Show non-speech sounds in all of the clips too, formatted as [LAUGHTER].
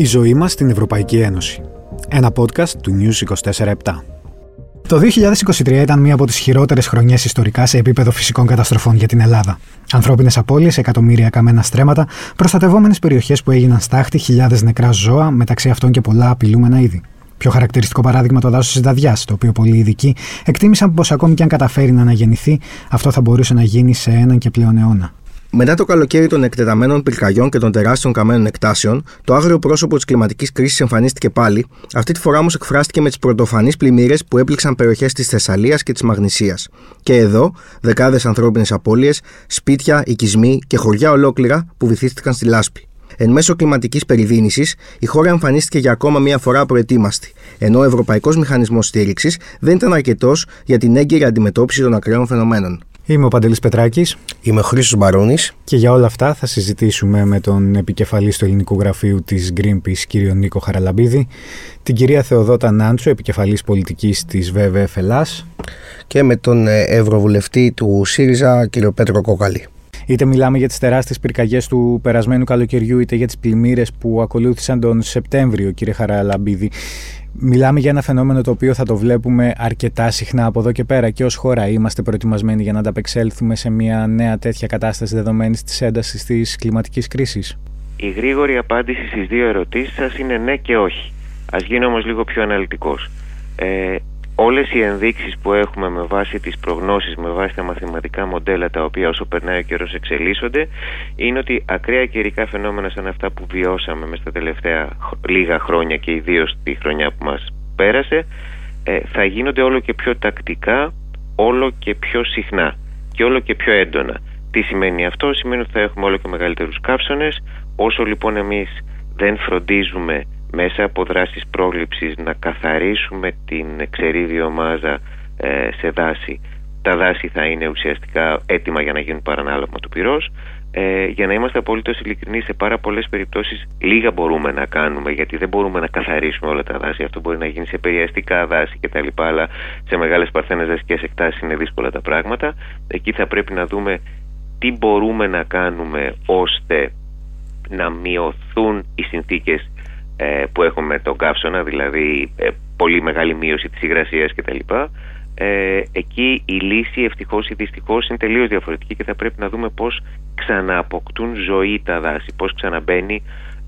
Η ζωή μας στην Ευρωπαϊκή Ένωση. Ένα podcast του News 24-7. Το 2023 ήταν μία από τις χειρότερες χρονιές ιστορικά σε επίπεδο φυσικών καταστροφών για την Ελλάδα. Ανθρώπινες απώλειες, εκατομμύρια καμένα στρέμματα, προστατευόμενες περιοχές που έγιναν στάχτη, χιλιάδες νεκρά ζώα, μεταξύ αυτών και πολλά απειλούμενα είδη. Πιο χαρακτηριστικό παράδειγμα το δάσος της Δαδιά, το οποίο πολλοί ειδικοί εκτίμησαν πως ακόμη και αν καταφέρει να αναγεννηθεί, αυτό θα μπορούσε να γίνει σε έναν και πλέον αιώνα. Μετά το καλοκαίρι των εκτεταμένων πυρκαγιών και των τεράστιων καμένων εκτάσεων, το άγριο πρόσωπο της κλιματικής κρίσης εμφανίστηκε πάλι, αυτή τη φορά όμως εκφράστηκε με τις πρωτοφανείς πλημμύρες που έπληξαν περιοχές της Θεσσαλίας και της Μαγνησίας. Και εδώ, δεκάδες ανθρώπινες απώλειες, σπίτια, οικισμοί και χωριά ολόκληρα που βυθίστηκαν στη λάσπη. Εν μέσω κλιματικής περιδίνηση, η χώρα εμφανίστηκε για ακόμα μία φορά προετοίμαστη, ενώ ο Ευρωπαϊκός Μηχανισμός Στήριξης δεν ήταν αρκετός για την έγκαιρη αντιμετώπιση των ακραίων φαινομένων. Είμαι ο Παντελής Πετράκης. Είμαι ο Χρήστος Μπαρούνη. Και για όλα αυτά θα συζητήσουμε με τον επικεφαλής του ελληνικού γραφείου της Greenpeace, κύριο Νίκο Χαραλαμπίδη, την κυρία Θεοδότα Νάντσο, επικεφαλής πολιτικής της ΒΒΕ Ελλάς και με τον ε, Ευρωβουλευτή του ΣΥΡΙΖΑ, κύριο Πέτρο Κόκαλη. Είτε μιλάμε για τις τεράστιες πυρκαγιές του περασμένου καλοκαιριού, είτε για τις πλημμύρες που ακολούθησαν τον Σεπτέμβριο, κύριε Χαραλαμπίδη. Μιλάμε για ένα φαινόμενο το οποίο θα το βλέπουμε αρκετά συχνά από εδώ και πέρα και ως χώρα είμαστε προετοιμασμένοι για να ανταπεξέλθουμε σε μια νέα τέτοια κατάσταση δεδομένης της έντασης της κλιματικής κρίσης. Η γρήγορη απάντηση στις δύο ερωτήσεις σας είναι ναι και όχι. Ας γίνω όμως λίγο πιο αναλυτικός. Ε, όλες οι ενδείξεις που έχουμε με βάση τις προγνώσεις, με βάση τα μαθηματικά μοντέλα τα οποία όσο περνάει ο καιρός εξελίσσονται είναι ότι ακραία καιρικά φαινόμενα σαν αυτά που βιώσαμε μες στα τελευταία λίγα χρόνια και ιδίως τη χρονιά που μας πέρασε ε, θα γίνονται όλο και πιο τακτικά, όλο και πιο συχνά και όλο και πιο έντονα. Τι σημαίνει αυτό, σημαίνει ότι θα έχουμε όλο και μεγαλύτερους καύσονες, όσο λοιπόν εμείς δεν φροντίζουμε μέσα από δράσεις πρόληψης να καθαρίσουμε την ξερή μάζα ε, σε δάση. Τα δάση θα είναι ουσιαστικά έτοιμα για να γίνουν παρανάλωμα του πυρός. Ε, για να είμαστε απολύτως ειλικρινείς σε πάρα πολλές περιπτώσεις λίγα μπορούμε να κάνουμε γιατί δεν μπορούμε να καθαρίσουμε όλα τα δάση. Αυτό μπορεί να γίνει σε περιαστικά δάση κτλ αλλά σε μεγάλες παρθένες δασικές εκτάσεις είναι δύσκολα τα πράγματα. Εκεί θα πρέπει να δούμε τι μπορούμε να κάνουμε ώστε να μειωθούν οι συνθήκες ε, που έχουμε τον καύσωνα, δηλαδή ε, πολύ μεγάλη μείωση της υγρασίας κτλ. Ε, εκεί η λύση ευτυχώς ή δυστυχώς είναι τελείως διαφορετική και θα πρέπει να δούμε πώς ξανααποκτούν ζωή τα δάση, πώς ξαναμπαίνει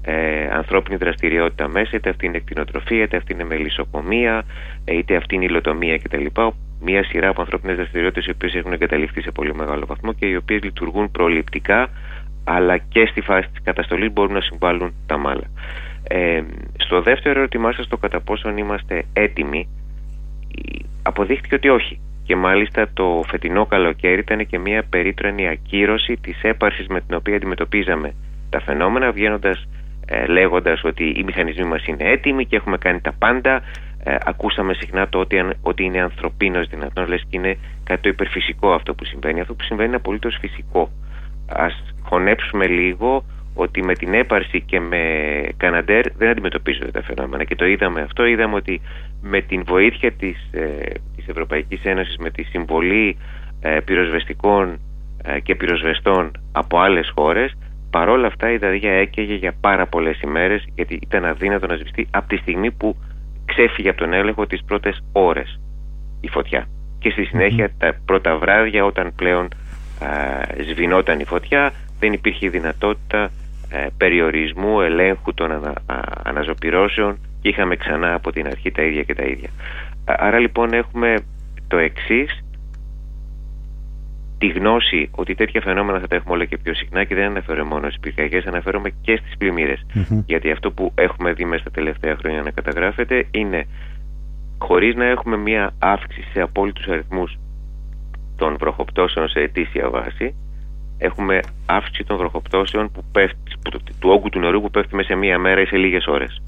ε, ανθρώπινη δραστηριότητα μέσα, είτε αυτή είναι εκτινοτροφία, είτε αυτή είναι μελισσοκομεία, ε, είτε αυτή είναι υλοτομία κτλ. Μια σειρά από ανθρώπινες δραστηριότητες οι οποίες έχουν εγκαταλειφθεί σε πολύ μεγάλο βαθμό και οι οποίες λειτουργούν προληπτικά, αλλά και στη φάση της καταστολής μπορούν να συμβάλλουν τα μάλα. Ε, στο δεύτερο ερώτημά σας το κατά πόσον είμαστε έτοιμοι αποδείχθηκε ότι όχι. Και μάλιστα το φετινό καλοκαίρι ήταν και μια περίτρανη ακύρωση της έπαρσης με την οποία αντιμετωπίζαμε τα φαινόμενα βγαίνοντας ε, λέγοντας ότι οι μηχανισμοί μας είναι έτοιμοι και έχουμε κάνει τα πάντα. Ε, ακούσαμε συχνά το ότι, ότι είναι ανθρωπίνος δυνατόν λες και είναι κάτι το υπερφυσικό αυτό που συμβαίνει. Αυτό που συμβαίνει είναι απολύτως φυσικό. Ας χωνέψουμε λίγο ότι με την έπαρση και με Καναντέρ δεν αντιμετωπίζονται τα φαινόμενα και το είδαμε αυτό. Είδαμε ότι με την βοήθεια της, ε, της Ευρωπαϊκής Ένωσης, με τη συμβολή ε, πυροσβεστικών ε, και πυροσβεστών από άλλες χώρες, παρόλα αυτά η Δαδία έκαιγε για πάρα πολλές ημέρες γιατί ήταν αδύνατο να σβηστεί από τη στιγμή που ξέφυγε από τον έλεγχο τις πρώτες ώρες η φωτιά. Και στη συνέχεια τα πρώτα βράδια όταν πλέον ε, σβηνόταν η φωτιά δεν υπήρχε δυνατότητα ε, περιορισμού, ελέγχου των ανα, αναζωπυρώσεων και είχαμε ξανά από την αρχή τα ίδια και τα ίδια. Άρα λοιπόν έχουμε το εξής τη γνώση ότι τέτοια φαινόμενα θα τα έχουμε όλο και πιο συχνά και δεν αναφέρομαι μόνο στις πυρκαγιές, αναφέρομαι και στις πλημμυρε Γιατί αυτό που έχουμε δει μέσα στα τελευταία χρόνια να καταγράφεται είναι χωρίς να έχουμε μία αύξηση σε απόλυτους αριθμούς των βροχοπτώσεων σε ετήσια βάση, έχουμε αύξηση των βροχοπτώσεων που πέφτει, που, του όγκου του νερού που πέφτει μέσα σε μία μέρα ή σε λίγες ώρες.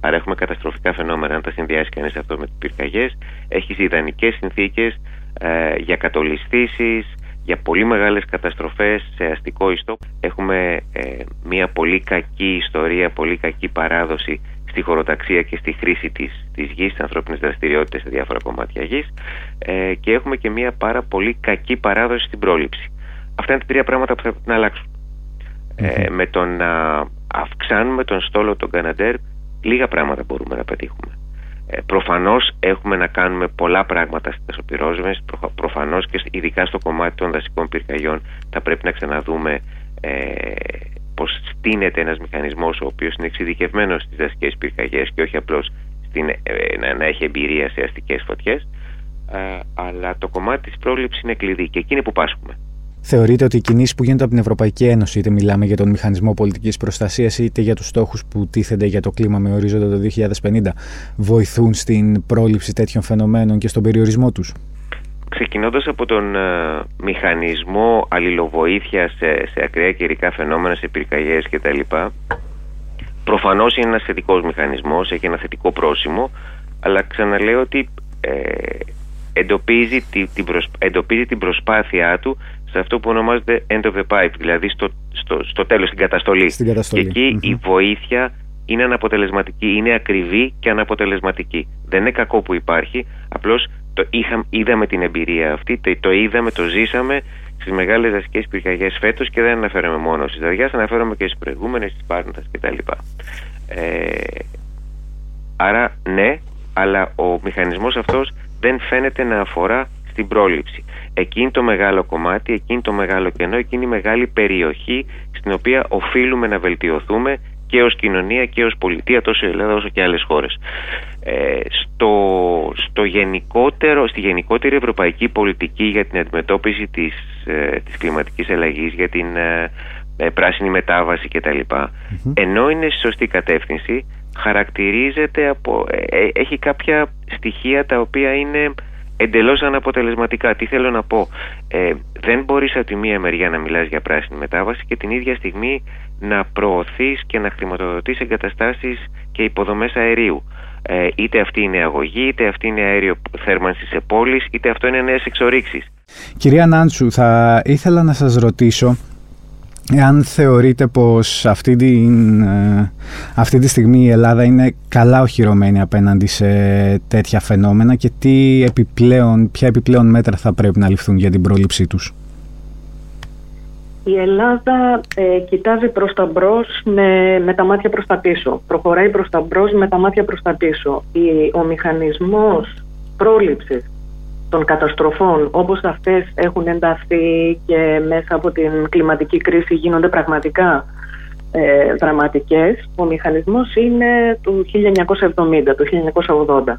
Άρα έχουμε καταστροφικά φαινόμενα. Αν τα συνδυάσει κανείς αυτό με τις πυρκαγιές, έχεις ιδανικές συνθήκες ε, για κατολιστήσεις, για πολύ μεγάλες καταστροφές σε αστικό ιστό. Έχουμε ε, μια πολύ κακή ιστορία, πολύ κακή παράδοση στη χωροταξία και στη χρήση της, της γης, στις ανθρώπινες δραστηριότητες σε διάφορα κομμάτια γης ε, και έχουμε και μια πάρα πολύ κακή παράδοση στην πρόληψη. Αυτά είναι τα τρία πράγματα που θα πρέπει να αλλάξουν. Ε, με το να αυξάνουμε τον στόλο των Καναντέρ λίγα πράγματα μπορούμε να πετύχουμε. Ε, προφανώς έχουμε να κάνουμε πολλά πράγματα στις δασοπυρόσβες, προ, προφανώς και ειδικά στο κομμάτι των δασικών πυρκαγιών θα πρέπει να ξαναδούμε ε, πως στείνεται ένας μηχανισμός ο οποίος είναι εξειδικευμένος στις δασικές πυρκαγιές και όχι απλώς στην, ε, να, να έχει εμπειρία σε αστικές φωτιές ε, αλλά το κομμάτι της πρόληψης είναι κλειδί και εκείνη που πάσχουμε. Θεωρείτε ότι οι κινήσεις που γίνονται από την Ευρωπαϊκή Ένωση, είτε μιλάμε για τον μηχανισμό πολιτικής προστασίας, είτε για τους στόχους που τίθενται για το κλίμα με ορίζοντα το 2050, βοηθούν στην πρόληψη τέτοιων φαινομένων και στον περιορισμό τους; Ξεκινώντας από τον uh, μηχανισμό αλληλοβοήθειας σε, σε ακραία καιρικά φαινόμενα, σε πυρκαγιές κτλ. Προφανώς είναι ένας θετικός μηχανισμός, έχει ένα θετικό πρόσημο, αλλά ξαναλέω ότι ε, εντοπίζει, την, εντοπίζει την προσπάθειά του σε αυτό που ονομάζεται end of the pipe, δηλαδή στο, στο, στο τέλος, στην καταστολή. Στην καταστολή. Και εκει η βοήθεια είναι αναποτελεσματική, είναι ακριβή και αναποτελεσματική. Δεν είναι κακό που υπάρχει, απλώς το είχα, είδαμε την εμπειρία αυτή, το, το είδαμε, το ζήσαμε στις μεγάλες δασικές πυρκαγιές φέτος και δεν αναφέρομαι μόνο στις δαριάς, αναφέρομαι και στις προηγούμενες, στις Πάρνηθας κτλ. Ε, άρα ναι, αλλά ο μηχανισμός αυτός δεν φαίνεται να αφορά στην πρόληψη. Εκείνη το μεγάλο κομμάτι, εκείνη το μεγάλο κενό, εκείνη η μεγάλη περιοχή στην οποία οφείλουμε να βελτιωθούμε και ως κοινωνία και ως πολιτεία τόσο η Ελλάδα όσο και άλλες χώρες. Ε, στο, στο γενικότερο, στη γενικότερη ευρωπαϊκή πολιτική για την αντιμετώπιση της, ε, της κλιματικής αλλαγής, για την ε, ε πράσινη μετάβαση κτλ. Ενώ είναι στη σωστή κατεύθυνση, χαρακτηρίζεται από, ε, έχει κάποια στοιχεία τα οποία είναι εντελώς αναποτελεσματικά. Τι θέλω να πω, ε, δεν μπορείς από τη μία μεριά να μιλάς για πράσινη μετάβαση και την ίδια στιγμή να προωθείς και να χρηματοδοτείς εγκαταστάσεις και υποδομές αερίου. Ε, είτε αυτή είναι αγωγή, είτε αυτή είναι αέριο θέρμανσης σε πόλεις, είτε αυτό είναι νέες εξορίξεις. Κυρία Νάντσου, θα ήθελα να σας ρωτήσω Εάν θεωρείτε πως αυτή τη, ε, αυτή τη στιγμή η Ελλάδα είναι καλά οχυρωμένη απέναντι σε τέτοια φαινόμενα και τι επιπλέον, ποια επιπλέον μέτρα θα πρέπει να ληφθούν για την πρόληψή τους; Η Ελλάδα ε, κοιτάζει προς τα μπρος με, με τα μάτια προς τα πίσω. Προχωράει προς τα μπρος με τα μάτια προς τα πίσω. ο μηχανισμός πρόληψης των καταστροφών όπως αυτές έχουν ενταθεί και μέσα από την κλιματική κρίση γίνονται πραγματικά ε, δραματικές, ο μηχανισμός είναι του 1970, του 1980.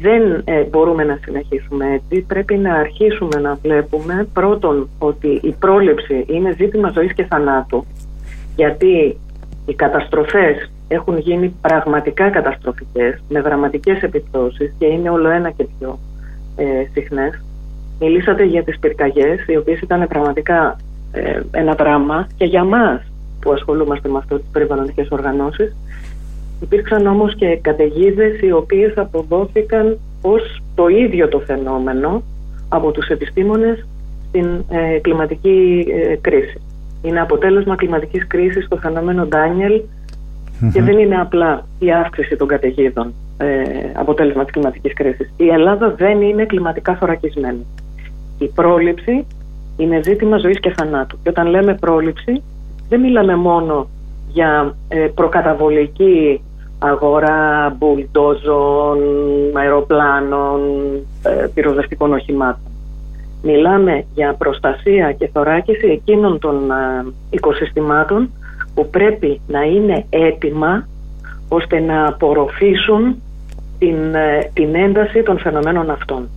Δεν ε, μπορούμε να συνεχίσουμε έτσι. Πρέπει να αρχίσουμε να βλέπουμε πρώτον ότι η πρόληψη είναι ζήτημα ζωής και θανάτου. Γιατί οι καταστροφές έχουν γίνει πραγματικά καταστροφικές με δραματικές επιπτώσεις και είναι όλο ένα και πιο ε, συχνές. Μιλήσατε για τις πυρκαγιές, οι οποίες ήταν πραγματικά ε, ένα δράμα και για μας που ασχολούμαστε με αυτό τις περιβαλλοντικές οργανώσεις. Υπήρξαν όμως και καταιγίδες οι οποίες αποδόθηκαν ως το ίδιο το φαινόμενο από τους επιστήμονες στην ε, κλιματική ε, κρίση. Είναι αποτέλεσμα κλιματικής κρίσης το φαινόμενο Ντάνιελ και δεν είναι απλά η αύξηση των καταιγίδων ε, αποτέλεσμα της κλιματικής κρίσης. Η Ελλάδα δεν είναι κλιματικά θωρακισμένη. Η πρόληψη είναι ζήτημα ζωής και θανάτου. Και όταν λέμε πρόληψη δεν μιλάμε μόνο για ε, προκαταβολική αγορά μπουλντόζων, αεροπλάνων, ε, πυροδευτικών οχημάτων. Μιλάμε για προστασία και θωράκιση εκείνων των ε, οικοσυστημάτων που πρέπει να είναι έτοιμα ώστε να απορροφήσουν την, ε, την ένταση των φαινομένων αυτών.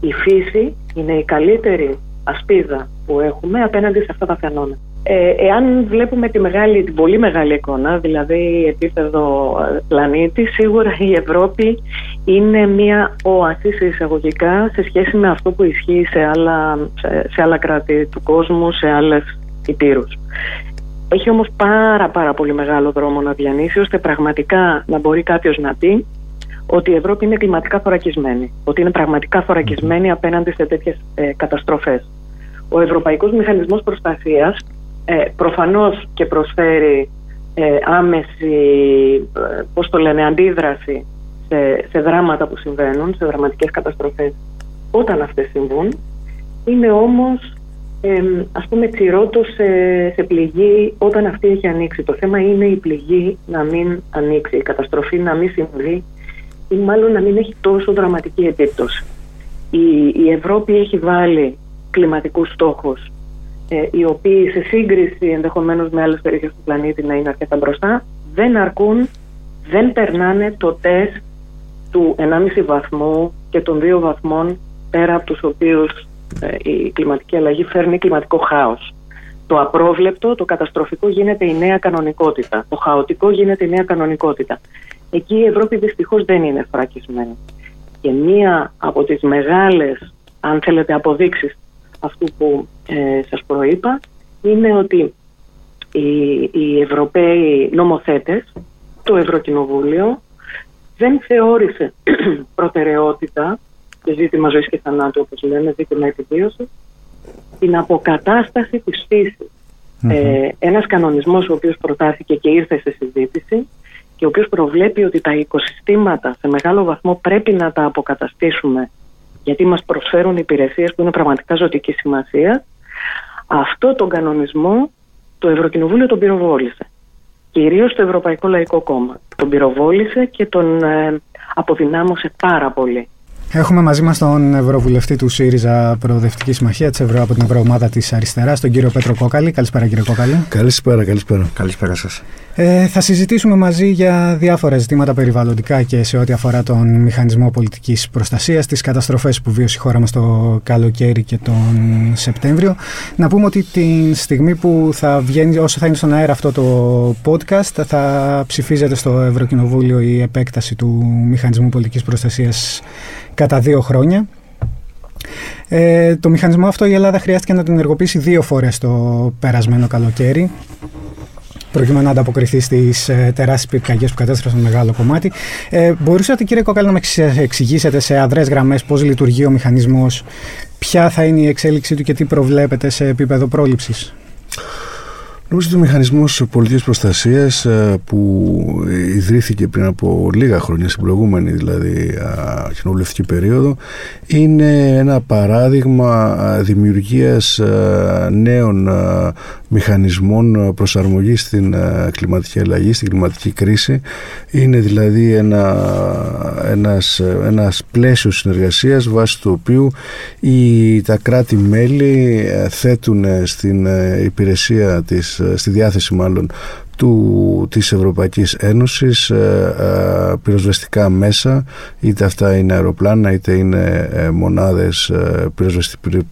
Η φύση είναι η καλύτερη ασπίδα που έχουμε απέναντι σε αυτά τα φαινόμενα. Ε, εάν βλέπουμε τη μεγάλη, την πολύ μεγάλη εικόνα, δηλαδή επίπεδο ε, πλανήτη, σίγουρα η Ευρώπη είναι μια όαση σε εισαγωγικά σε σχέση με αυτό που ισχύει σε άλλα, σε, άλλα κράτη του κόσμου, σε άλλες υπήρους. Έχει όμως πάρα πάρα πολύ μεγάλο δρόμο να διανύσει ώστε πραγματικά να μπορεί κάποιος να πει ότι η Ευρώπη είναι κλιματικά θωρακισμένη. Ότι είναι πραγματικά θωρακισμένη απέναντι σε τέτοιες ε, καταστροφές. Ο Ευρωπαϊκός Μηχανισμός Προστασίας ε, προφανώς και προσφέρει ε, άμεση, ε, πώς το λένε, αντίδραση σε, σε δράματα που συμβαίνουν, σε δραματικές καταστροφές όταν αυτές συμβούν. Είναι όμως ε, ας πούμε τσιρότος σε, σε πληγή όταν αυτή έχει ανοίξει. Το θέμα είναι η πληγή να μην ανοίξει, η καταστροφή να μην συμβεί ή μάλλον να μην έχει τόσο δραματική επίπτωση. Η, η Ευρώπη έχει βάλει κλιματικούς στόχους ε, οι οποίοι σε σύγκριση ενδεχομένως με άλλες περιοχές του πλανήτη να είναι αρκετά μπροστά δεν αρκούν, δεν περνάνε το τεστ του 1,5 βαθμού και των 2 βαθμών πέρα από τους οποίους ε, η κλιματική αλλαγή φέρνει κλιματικό χάος. Το απρόβλεπτο, το καταστροφικό γίνεται η νέα κανονικότητα. Το χαοτικό γίνεται η νέα κανονικότητα. Εκεί η Ευρώπη δυστυχώς δεν είναι φρακισμένη. Και μία από τις μεγάλες, αν θέλετε, αποδείξεις αυτού που ε, σας προείπα είναι ότι οι, οι Ευρωπαίοι νομοθέτες, το Ευρωκοινοβούλιο, δεν θεώρησε [CLEARS THROAT] προτεραιότητα και ζήτημα ζωής και θανάτου, όπως λέμε, ζήτημα επιβίωσης, την αποκατάσταση της φυσης Ε, ένας κανονισμός ο οποίος προτάθηκε και ήρθε σε συζήτηση και ο οποίος προβλέπει ότι τα οικοσυστήματα σε μεγάλο βαθμό πρέπει να τα αποκαταστήσουμε γιατί μας προσφέρουν υπηρεσίες που είναι πραγματικά ζωτική σημασία. Αυτό τον κανονισμό το Ευρωκοινοβούλιο τον πυροβόλησε. Κυρίως το Ευρωπαϊκό Λαϊκό Κόμμα. Τον πυροβόλησε και τον ε, αποδυνάμωσε πάρα πολύ. Έχουμε μαζί μας τον Ευρωβουλευτή του ΣΥΡΙΖΑ Προοδευτικής Συμμαχίας της Ευρω... από την Ευρωομάδα της Αριστεράς, τον κύριο Πέτρο Κόκαλη. Καλησπέρα, κύριε Κόκαλη. Καλησπέρα, καλησπέρα. Καλησπέρα σας. Ε, θα συζητήσουμε μαζί για διάφορα ζητήματα περιβαλλοντικά και σε ό,τι αφορά τον μηχανισμό πολιτικής προστασίας, τις καταστροφές που βίωσε η χώρα μας το καλοκαίρι και τον Σεπτέμβριο. Να πούμε ότι τη στιγμή που θα βγαίνει, όσο θα είναι στον αέρα αυτό το podcast, θα ψηφίζεται στο Ευρωκοινοβούλιο η επέκταση του μηχανισμού πολιτικής προστασίας κατά δύο χρόνια. Ε, το μηχανισμό αυτό η Ελλάδα χρειάστηκε να τον ενεργοποιήσει δύο φορές το περασμένο καλοκαίρι προκειμένου να ανταποκριθεί στις ε, τεράστιες πυρκαγιές που κατέστρεψαν μεγάλο κομμάτι. Ε, μπορούσατε, κύριε Κόκαλη, να με εξηγήσετε σε αδρές γραμμές πώς λειτουργεί ο μηχανισμός, ποια θα είναι η εξέλιξή του και τι προβλέπετε σε επίπεδο πρόληψης; Νομίζω ότι ο μηχανισμός πολιτικής προστασίας ε, που ιδρύθηκε πριν από λίγα χρόνια, στην προηγούμενη δηλαδή κοινοβουλευτική περίοδο, είναι ένα παράδειγμα δημιουργίας νέων μηχανισμών προσαρμογής στην κλιματική αλλαγή, στην κλιματική κρίση. Είναι δηλαδή ένα, ένας, ένας πλαίσιο συνεργασίας βάσει του οποίου οι, τα κράτη-μέλη ε, θέτουν στην ε, υπηρεσία της, ε, στη διάθεση μάλλον του, της Ευρωπαϊκής Ένωσης ε, ε, πυροσβεστικά μέσα είτε αυτά είναι αεροπλάνα είτε είναι ε, μονάδες ε,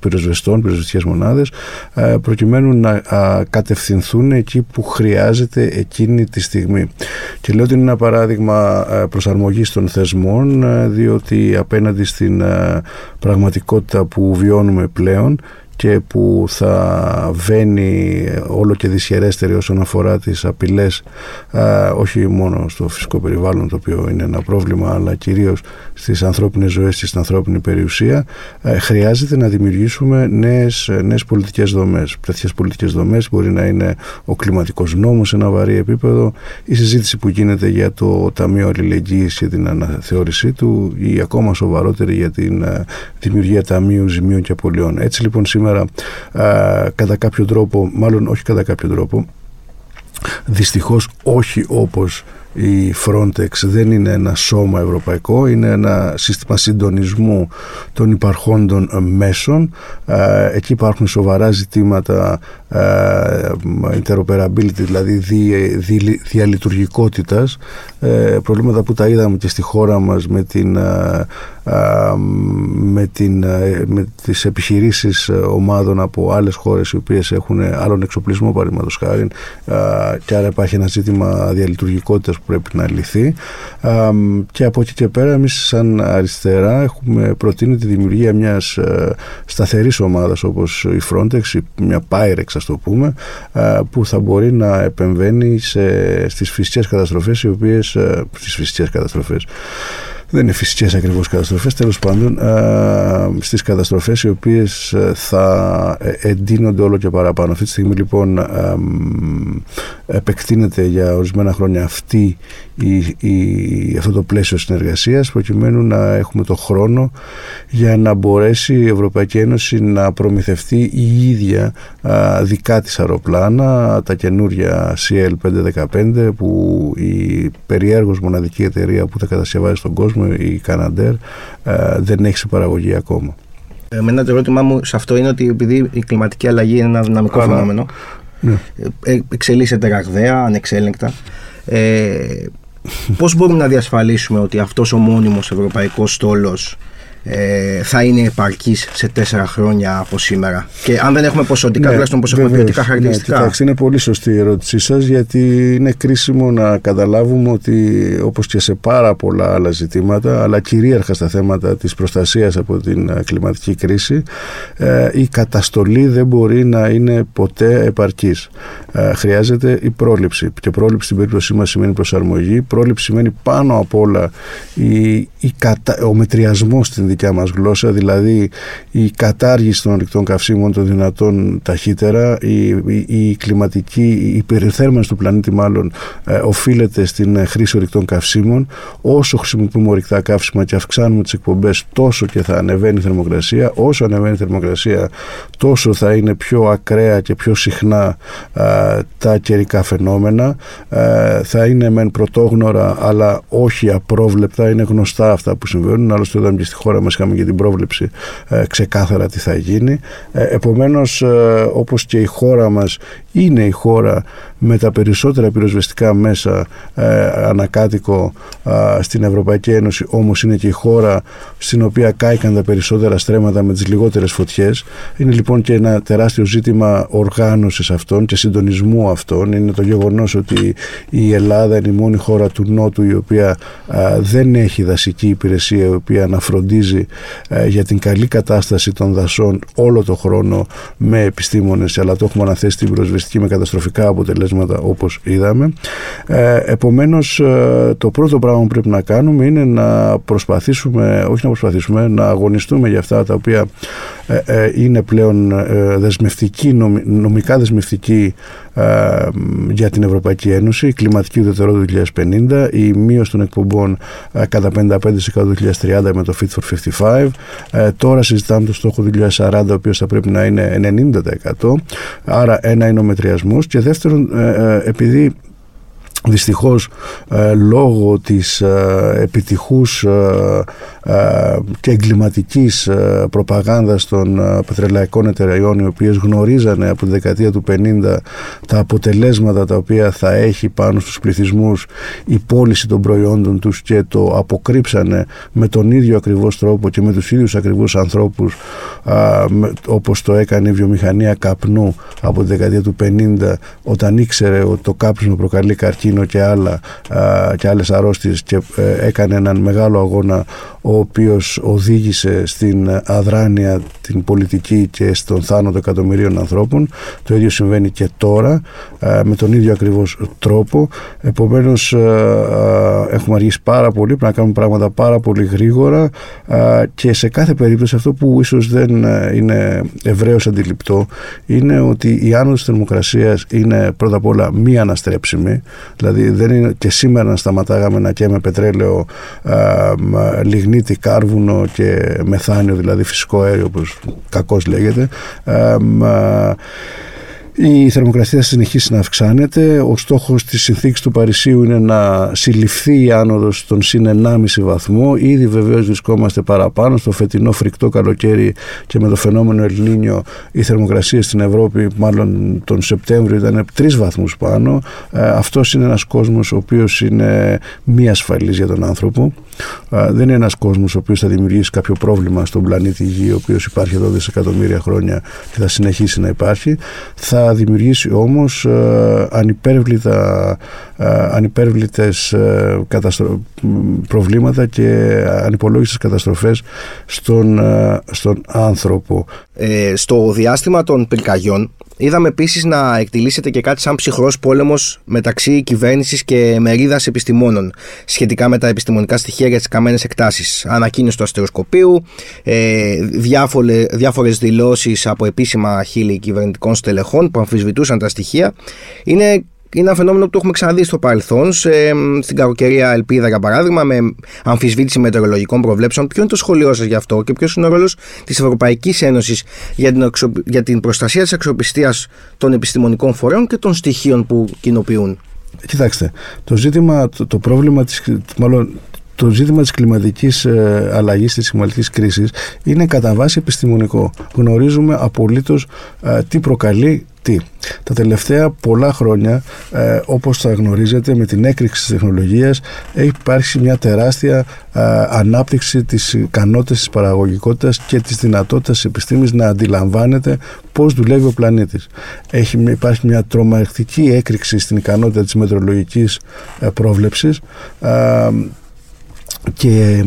πυροσβεστών, πυροσβεστικές μονάδες ε, προκειμένου να κατευθυνθούν εκεί που χρειάζεται εκείνη τη στιγμή. Και λέω ότι είναι ένα παράδειγμα προσαρμογής των θεσμών διότι απέναντι στην πραγματικότητα που βιώνουμε πλέον και που θα βαίνει όλο και δυσχερέστερη όσον αφορά τις απειλές όχι μόνο στο φυσικό περιβάλλον το οποίο είναι ένα πρόβλημα αλλά κυρίως στις ανθρώπινες ζωές και στην ανθρώπινη περιουσία χρειάζεται να δημιουργήσουμε νέες, νέες πολιτικές δομές. Τέτοιες πολιτικές δομές μπορεί να είναι ο κλιματικός νόμος σε ένα βαρύ επίπεδο η συζήτηση που γίνεται για το Ταμείο Αλληλεγγύης και την αναθεώρησή του ή ακόμα σοβαρότερη για την δημιουργία Ταμείου Ζημίων και Απολειών. Έτσι λοιπόν σήμερα σήμερα κατά κάποιο τρόπο, μάλλον όχι κατά κάποιο τρόπο, δυστυχώς όχι όπως η Frontex δεν είναι ένα σώμα ευρωπαϊκό, είναι ένα σύστημα συντονισμού των υπαρχόντων μέσων. Εκεί υπάρχουν σοβαρά ζητήματα interoperability, δηλαδή δι, διαλειτουργικότητας, ε, προβλήματα που τα είδαμε και στη χώρα μας με την με, την, με τις επιχειρήσεις ομάδων από άλλες χώρες οι οποίες έχουν άλλον εξοπλισμό παραδείγματος χάρη και άρα υπάρχει ένα ζήτημα διαλειτουργικότητας που πρέπει να λυθεί. Και από εκεί και πέρα εμείς σαν αριστερά έχουμε προτείνει τη δημιουργία μιας σταθερής ομάδας όπως η Frontex, μια Pyrex ας το πούμε που θα μπορεί να επεμβαίνει σε, στις φυσικές καταστροφές οι οποίες στις φυσικές καταστροφές δεν είναι φυσικές ακριβώς καταστροφές. Τέλος πάντων στις καταστροφές οι οποίες ε, θα ε, εντείνονται όλο και παραπάνω. Αυτή τη στιγμή λοιπόν επεκτείνεται για ορισμένα χρόνια αυτή η, η, αυτό το πλαίσιο συνεργασίας προκειμένου να έχουμε το χρόνο για να μπορέσει η Ευρωπαϊκή Ένωση να προμηθευτεί η ίδια α, δικά της αεροπλάνα, τα καινούρια CL515 που η περιέργως μοναδική εταιρεία που θα κατασκευάζει στον κόσμο, η Canadair, δεν έχει σε παραγωγή ακόμα. Εμένα το ερώτημά μου σε αυτό είναι ότι επειδή η κλιματική αλλαγή είναι ένα δυναμικό φαινόμενο, ναι. Ε, εξελίσσεται ραγδαία, ανεξέλεγκτα. Ε, πώς μπορούμε να διασφαλίσουμε ότι αυτός ο μόνιμος ευρωπαϊκός στόλος ε, θα είναι επαρκής σε τέσσερα χρόνια από σήμερα; Και αν δεν έχουμε ποσοτικά, ναι, τουλάχιστον πώ έχουμε ποιοτικά ναι, χαρακτηριστικά. Ναι, κοιτάξτε, είναι πολύ σωστή η ερώτησή σας, γιατί είναι κρίσιμο να καταλάβουμε ότι όπως και σε πάρα πολλά άλλα ζητήματα, αλλά κυρίαρχα στα θέματα της προστασίας από την ε, κλιματική κρίση, ε, η καταστολή δεν μπορεί να είναι ποτέ επαρκής. Ε, χρειάζεται η πρόληψη. Και πρόληψη στην περίπτωσή μας σημαίνει προσαρμογή. Πρόληψη σημαίνει πάνω απ' όλα η, η ο μετριασμός στην δικιά μας γλώσσα, δηλαδή η κατάργηση των ορυκτών καυσίμων των δυνατών ταχύτερα, η, η, η κλιματική, η υπερθέρμανση του πλανήτη μάλλον ε, οφείλεται στην ε, χρήση ορυκτών καυσίμων. Όσο χρησιμοποιούμε ορυκτά καύσιμα και αυξάνουμε τις εκπομπές τόσο και θα ανεβαίνει η θερμοκρασία. Όσο ανεβαίνει η θερμοκρασία τόσο θα είναι πιο ακραία και πιο συχνά ε, τα καιρικά φαινόμενα. Ε, θα είναι μεν πρωτόγνωρα αλλά όχι απρόβλεπτα. Είναι γνωστά αυτά που συμβαίνουν. Άλλωστε είδαμε και στη χώρα μας είχαμε και την πρόβλεψη ε, ξεκάθαρα τι θα γίνει. Ε, επομένως, ε, όπως και η χώρα μας είναι η χώρα με τα περισσότερα πυροσβεστικά μέσα ε, ανακάτοικο στην Ευρωπαϊκή Ένωση, όμως είναι και η χώρα στην οποία κάηκαν τα περισσότερα στρέμματα με τις λιγότερες φωτιές. Είναι λοιπόν και ένα τεράστιο ζήτημα οργάνωσης αυτών και συντονισμού αυτών. Είναι το γεγονός ότι η Ελλάδα είναι η μόνη χώρα του Νότου η οποία δεν έχει δασική υπηρεσία η οποία να φροντίζει ε, για την καλή κατάσταση των δασών όλο το χρόνο με επιστήμονες αλλά το έχουμε αναθέσει στην πυροσβεστική με καταστροφικά αποτελέσματα όπως είδαμε. Ε, επομένως ε, το πρώτο πράγμα που πρέπει να κάνουμε είναι να προσπαθήσουμε, όχι να προσπαθήσουμε, να αγωνιστούμε για αυτά τα οποία ε, ε, είναι πλέον δεσμευτική, νομικά δεσμευτική για την Ευρωπαϊκή Ένωση, η κλιματική ουδετερότητα του 2050, η μείωση των εκπομπών κατά 55% του 2030 με το Fit for 55. τώρα συζητάμε το στόχο του 2040, ο οποίος θα πρέπει να είναι 90%. Άρα ένα είναι ο μετριασμός και δεύτερον επειδή δυστυχώς ε, λόγω της ε, επιτυχούς ε, και εγκληματικής προπαγάνδας των πετρελαϊκών εταιρεών οι οποίες γνωρίζανε από τη δεκαετία του 50 τα αποτελέσματα τα οποία θα έχει πάνω στους πληθυσμούς η πώληση των προϊόντων τους και το αποκρύψανε με τον ίδιο ακριβώς τρόπο και με τους ίδιους ακριβώς ανθρώπους όπως το έκανε η βιομηχανία καπνού από τη δεκαετία του 50 όταν ήξερε ότι το κάπνισμα προκαλεί καρκίνο και, άλλα, και άλλες αρρώστιες και ε, έκανε έναν μεγάλο αγώνα ο οποίος οδήγησε στην αδράνεια την πολιτική και στον θάνατο εκατομμυρίων ανθρώπων. Το ίδιο συμβαίνει και τώρα με τον ίδιο ακριβώς τρόπο. Επομένως έχουμε αργήσει πάρα πολύ, πρέπει να κάνουμε πράγματα πάρα πολύ γρήγορα και σε κάθε περίπτωση αυτό που ίσως δεν ε, είναι ευρέως αντιληπτό είναι ότι η άνοδος της θερμοκρασίας είναι πρώτα απ' όλα μη αναστρέψιμη Δηλαδή δεν είναι και σήμερα να σταματάγαμε να καίμε πετρέλαιο, α, λιγνίτη, κάρβουνο και μεθάνιο, δηλαδή φυσικό αέριο όπως κακώς λέγεται. Α, η θερμοκρασία θα συνεχίσει να αυξάνεται. Ο στόχος της συνθήκης του Παρισίου είναι να συλληφθεί η άνοδος στον συν 1,5 βαθμό. Ήδη βεβαίως βρισκόμαστε παραπάνω. Στο φετινό φρικτό καλοκαίρι και με το φαινόμενο Ελνίνιο η θερμοκρασία στην Ευρώπη μάλλον τον Σεπτέμβριο ήταν 3 βαθμούς πάνω. Ε, αυτός είναι ένας κόσμος ο οποίος είναι μη ασφαλής για τον άνθρωπο. Ε, δεν είναι ένας κόσμος ο οποίος θα δημιουργήσει κάποιο πρόβλημα στον πλανήτη Γη ο οποίος υπάρχει εδώ δισεκατομμύρια χρόνια και θα συνεχίσει να υπάρχει. Θα δημιουργήσει όμως ε, ανυπέρβλητα, ε, ανυπέρβλητες ε, καταστρο... προβλήματα και ανυπολόγιστες καταστροφές στον, στον άνθρωπο. στο διάστημα των πυρκαγιών Είδαμε επίσης να εκτελήσεται και κάτι σαν ψυχρός πόλεμος μεταξύ κυβέρνησης και μερίδας επιστημόνων σχετικά με τα επιστημονικά στοιχεία για τις καμένες εκτάσεις. Ανακοίνωση του αστεροσκοπίου, ε, διάφορες δηλώσεις από επίσημα χείλη κυβερνητικών στελεχών που αμφισβητούσαν τα στοιχεία. Είναι είναι ένα φαινόμενο που το έχουμε ξαναδεί στο παρελθόν, σε, στην κακοκαιρία Ελπίδα για παράδειγμα, με αμφισβήτηση μετεωρολογικών προβλέψεων. Ποιο είναι το σχολείο σας γι' αυτό και ποιος είναι ο ρόλος της Ευρωπαϊκής Ένωσης για, την για την προστασία της αξιοπιστίας των επιστημονικών φορέων και των στοιχείων που κοινοποιούν; Κοιτάξτε, το ζήτημα, το, το πρόβλημα της, μάλλον το ζήτημα της κλιματικής ε, αλλαγής, της κλιματικής κρίσης είναι κατά βάση επιστημονικό. Γνωρίζουμε απολύτως ε, τι προκαλεί τι. Τα τελευταία πολλά χρόνια, ε, όπως θα γνωρίζετε, με την έκρηξη της τεχνολογίας έχει υπάρξει μια τεράστια ε, ανάπτυξη της ικανότητας της παραγωγικότητας και της δυνατότητας της επιστήμης να αντιλαμβάνεται πώς δουλεύει ο πλανήτης. Έχει, υπάρχει μια τρομακτική έκρηξη στην ικανότητα της μετρολογικής ε, πρόβλεψης ε, και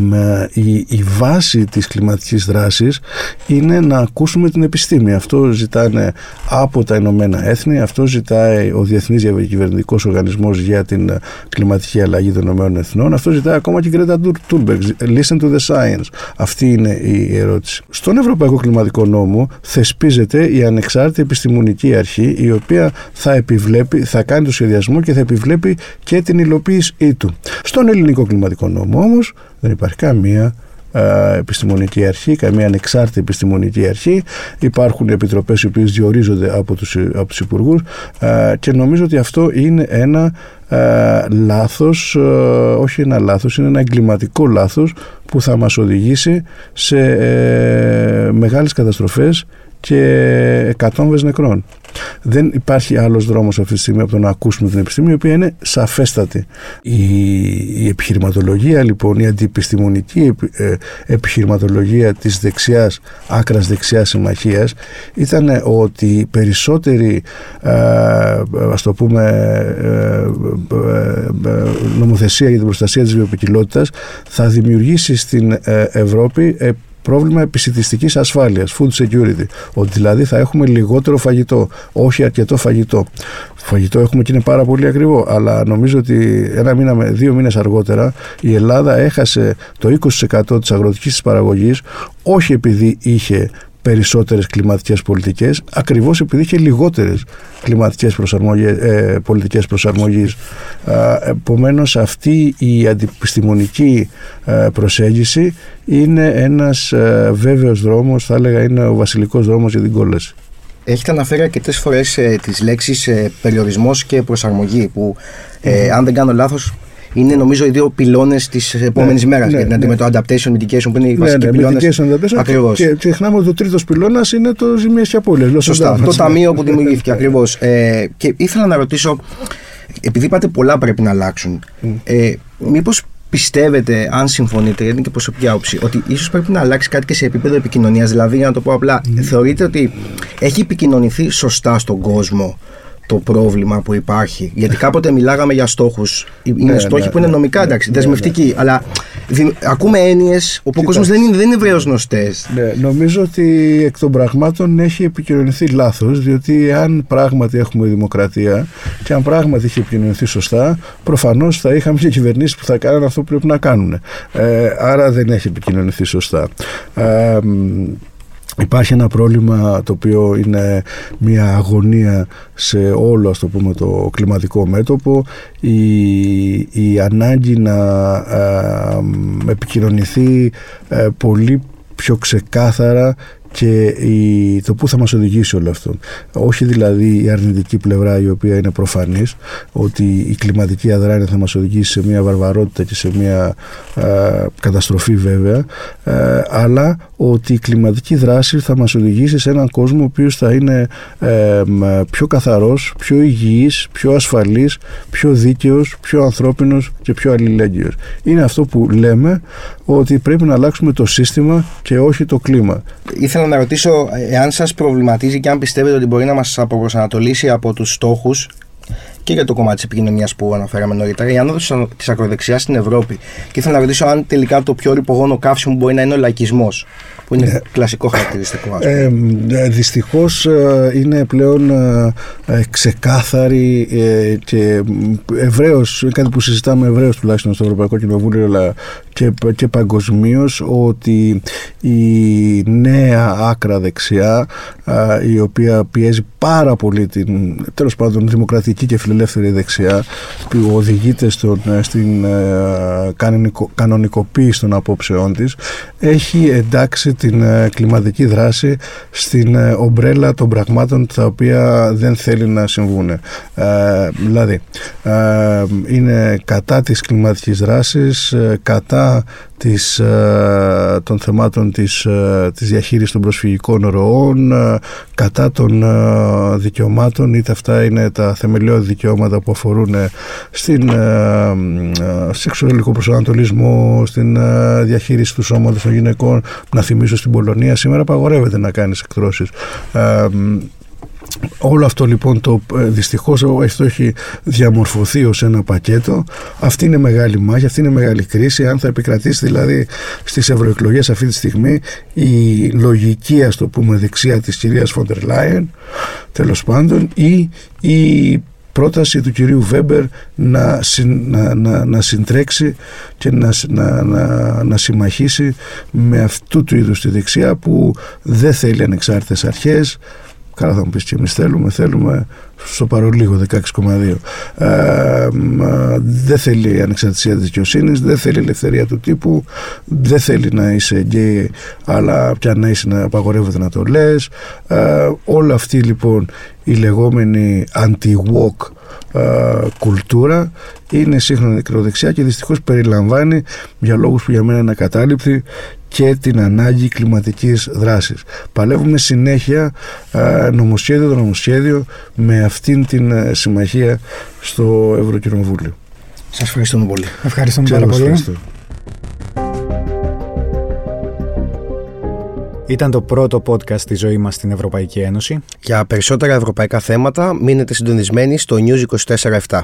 η, η βάση της κλιματικής δράσης είναι να ακούσουμε την επιστήμη. Αυτό ζητάνε από τα Ηνωμένα Έθνη, αυτό ζητάει ο Διεθνής Διακυβερνητικός Οργανισμός για την κλιματική αλλαγή των Ηνωμένων Εθνών, αυτό ζητάει ακόμα και η Γκρέτα Τούρμπεργκ. Listen to the science. Αυτή είναι η ερώτηση. Στον Ευρωπαϊκό Κλιματικό Νόμο θεσπίζεται η ανεξάρτητη επιστημονική αρχή η οποία θα επιβλέπει, θα κάνει το σχεδιασμό και θα επιβλέπει και την υλοποίησή του. Στον Ελληνικό Κλιματικό Νόμο όμως δεν υπάρχει καμία επιστημονική αρχή, καμία ανεξάρτητη επιστημονική αρχή. Υπάρχουν επιτροπές οι οποίες διορίζονται από τους, από τους υπουργούς και νομίζω ότι αυτό είναι ένα λάθος, όχι ένα λάθος, είναι ένα εγκληματικό λάθος που θα μας οδηγήσει σε ε, μεγάλες καταστροφές και εκατόμβες νεκρών. Δεν υπάρχει άλλος δρόμος αυτή τη στιγμή από το να ακούσουμε την επιστήμη, η οποία είναι σαφέστατη. Η, η επιχειρηματολογία λοιπόν, η αντιεπιστημονική ε, επιχειρηματολογία της δεξιάς, άκρας δεξιάς συμμαχίας ήταν ότι περισσότερη, ε, ας το πούμε, ε, νομοθεσία για την προστασία της βιοποικιλότητας θα δημιουργήσει στην Ευρώπη πρόβλημα επισητιστικής ασφάλειας, food security, ότι δηλαδή θα έχουμε λιγότερο φαγητό, όχι αρκετό φαγητό. Φαγητό έχουμε και είναι πάρα πολύ ακριβό, αλλά νομίζω ότι ένα μήνα με δύο μήνες αργότερα η Ελλάδα έχασε το 20% της αγροτικής της παραγωγής, όχι επειδή είχε περισσότερες κλιματικές πολιτικές ακριβώς επειδή είχε λιγότερες κλιματικές προσαρμογές, ε, πολιτικές προσαρμογής. Ε, επομένως αυτή η αντιπιστημονική ε, προσέγγιση είναι ένας ε, βέβαιος δρόμος, θα έλεγα είναι ο βασιλικός δρόμος για την κόλαση. Έχετε αναφέρει αρκετές φορές ε, τις λέξεις ε, περιορισμός και προσαρμογή, που ε, αν δεν κάνω λάθος, είναι νομίζω οι δύο πυλώνες της επόμενης ναι, μέρας. Ναι, γιατί ναι. το adaptation mitigation που είναι οι ναι, βασικοί ναι, πυλώνες. Ακριβώς. Και ξεχνάμε ότι ο τρίτος πυλώνας είναι το ζημίες και απώλειες. Σωστά. Το ταμείο που δημιουργήθηκε ακριβώς. Ε, και ήθελα να ρωτήσω, επειδή είπατε πολλά πρέπει να αλλάξουν, ε, μήπως πιστεύετε, αν συμφωνείτε, γιατί είναι και προσωπική άποψη, ότι ίσως πρέπει να αλλάξει κάτι και σε επίπεδο επικοινωνίας. Δηλαδή, για να το πω απλά, θεωρείτε ότι έχει επικοινωνηθεί σωστά στον κόσμο το πρόβλημα που υπάρχει. Γιατί κάποτε μιλάγαμε για στόχους. Είναι ναι, στόχοι ναι, που είναι ναι. νομικά εντάξει, ναι, δεσμευτικοί. Αλλά ακούμε έννοιες όπου ο κόσμος δεν είναι, δεν είναι ευρέως γνωστές. Ναι, νομίζω ότι εκ των πραγμάτων έχει επικοινωνηθεί λάθος, διότι αν πράγματι έχουμε δημοκρατία και αν πράγματι έχει επικοινωνηθεί σωστά, προφανώς θα είχαμε και κυβερνήσεις που θα κάνουν αυτό που πρέπει να κάνουν. Ε, άρα δεν έχει επικοινωνηθεί σωστά. Ε, Υπάρχει ένα πρόβλημα το οποίο είναι μια αγωνία σε όλο ας το πούμε το κλιματικό μέτωπο. Η, η ανάγκη να ε, επικοινωνηθεί ε, πολύ πιο ξεκάθαρα και η, το πού θα μας οδηγήσει όλο αυτό. Όχι δηλαδή η αρνητική πλευρά η οποία είναι προφανής ότι η κλιματική αδράνεια θα μας οδηγήσει σε μια βαρβαρότητα και σε μια καταστροφή βέβαια αλλά ότι η κλιματική δράση θα μας οδηγήσει σε έναν κόσμο ο οποίος θα είναι πιο καθαρός, πιο υγιής, πιο ασφαλής, πιο δίκαιος, πιο ανθρώπινος και πιο αλληλέγγυος. Είναι αυτό που λέμε ότι πρέπει να αλλάξουμε το σύστημα και όχι το κλίμα. Ήθελα να ρωτήσω εάν σας προβληματίζει και αν πιστεύετε ότι μπορεί να μας αποπροσανατολίσει από τους στόχους και για το κομμάτι της επικοινωνίας που αναφέραμε νωρίτερα, η άνοδο της ακροδεξιάς στην Ευρώπη. Και ήθελα να ρωτήσω αν τελικά το πιο ρηπογόνο καύσιμο μπορεί να είναι ο λαϊκισμός, που είναι ναι. κλασικό χαρακτηριστικό. Ας πούμε. Ε, Δυστυχώς ε, είναι πλέον ε, ε ξεκάθαρη ε, και ευρέως, κάτι που συζητάμε ευρέως τουλάχιστον στο Ευρωπαϊκό Κοινοβούλιο, αλλά και, και παγκοσμίως, ότι η νέα άκρα δεξιά, η οποία πιέζει πάρα πολύ την τέλος πάντων δημοκρατική και φιλελεύθερη φιλελεύθερη δεξιά που οδηγείται στον, στην κανονικοποίηση των απόψεών της έχει εντάξει την κλιματική δράση στην ομπρέλα των πραγμάτων τα οποία δεν θέλει να συμβούν. Ε, δηλαδή, είναι κατά της κλιματικής δράσης, κατά της, ε, των θεμάτων της, ε, της διαχείρισης των προσφυγικών ροών ε, κατά των δικαιωμάτων είτε αυτά είναι τα θεμελιώδη δικαιώματα που αφορούν στην σεξουαλικό προσανατολισμό στην διαχείριση του σώματος των γυναικών. Να θυμίσω στην Πολωνία σήμερα απαγορεύεται να κάνεις εκτρώσεις Όλο αυτό λοιπόν το ε, δυστυχώς αυτό έχει διαμορφωθεί ως ένα πακέτο. Αυτή είναι μεγάλη μάχη, αυτή είναι μεγάλη κρίση. Αν θα επικρατήσει δηλαδή στις ευρωεκλογές αυτή τη στιγμή η λογική ας το πούμε δεξιά της κυρίας Φόντερ Λάιεν τέλος πάντων ή η πρόταση του κυρίου Βέμπερ να, να, να, να συντρέξει και να, να, να, να συμμαχίσει με αυτού του είδους τη δεξιά που δεν θέλει ανεξάρτητες αρχές Καλά θα μου πεις και εμείς θέλουμε, θέλουμε στο παρολίγο 16,2. Ε, δεν θέλει ανεξαρτησία της δικαιοσύνης, δεν θέλει ελευθερία του τύπου, δεν θέλει να είσαι γκέι, αλλά πια να είσαι να απαγορεύεται να το λες. Ε, όλα αυτή λοιπόν η λεγόμενη anti-walk ε, κουλτούρα είναι σύγχρονη ακροδεξιά και δυστυχώς περιλαμβάνει για λόγους που για μένα είναι ακατάληπτοι και την ανάγκη κλιματικής δράσης. Παλεύουμε συνέχεια ε, νομοσχέδιο το νομοσχέδιο με αυτήν την ε, συμμαχία στο Ευρωκοινοβούλιο. Σας ευχαριστούμε πολύ. Ευχαριστούμε πάρα πολύ. Ήταν το πρώτο podcast στη ζωή μας στην Ευρωπαϊκή Ένωση. Για περισσότερα ευρωπαϊκά θέματα μείνετε συντονισμένοι στο News 24-7.